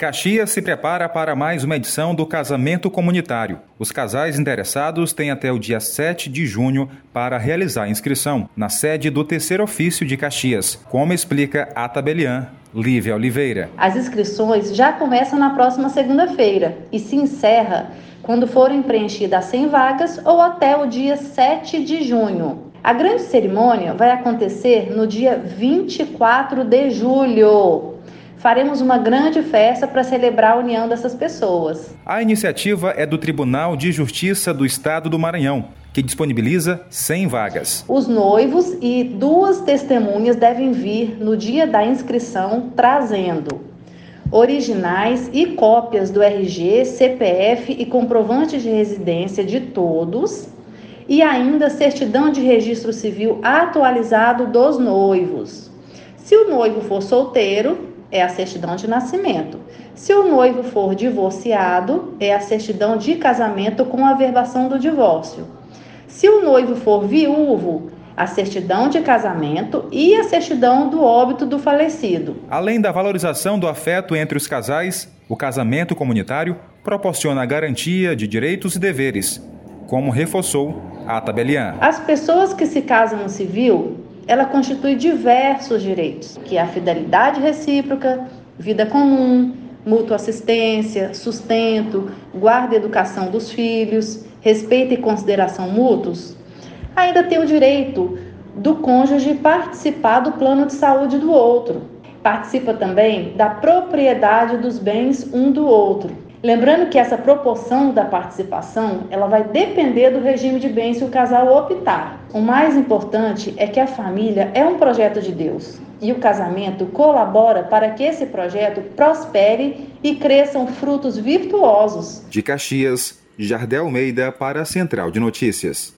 Caxias se prepara para mais uma edição do Casamento Comunitário. Os casais interessados têm até o dia 7 de junho para realizar a inscrição na sede do Terceiro Ofício de Caxias, como explica a tabeliã Lívia Oliveira. As inscrições já começam na próxima segunda-feira e se encerra quando forem preenchidas 100 vagas ou até o dia 7 de junho. A grande cerimônia vai acontecer no dia 24 de julho faremos uma grande festa para celebrar a união dessas pessoas. A iniciativa é do Tribunal de Justiça do Estado do Maranhão, que disponibiliza 100 vagas. Os noivos e duas testemunhas devem vir no dia da inscrição trazendo originais e cópias do RG, CPF e comprovante de residência de todos e ainda certidão de registro civil atualizado dos noivos. Se o noivo for solteiro, é a certidão de nascimento. Se o noivo for divorciado, é a certidão de casamento com a averbação do divórcio. Se o noivo for viúvo, a certidão de casamento e a certidão do óbito do falecido. Além da valorização do afeto entre os casais, o casamento comunitário proporciona a garantia de direitos e deveres, como reforçou a tabeliã. As pessoas que se casam no civil ela constitui diversos direitos, que é a fidelidade recíproca, vida comum, mútua assistência, sustento, guarda e educação dos filhos, respeito e consideração mútuos. Ainda tem o direito do cônjuge participar do plano de saúde do outro. Participa também da propriedade dos bens um do outro. Lembrando que essa proporção da participação, ela vai depender do regime de bens que o casal optar. O mais importante é que a família é um projeto de Deus e o casamento colabora para que esse projeto prospere e cresçam frutos virtuosos. De Caxias, Jardel Almeida para a Central de Notícias.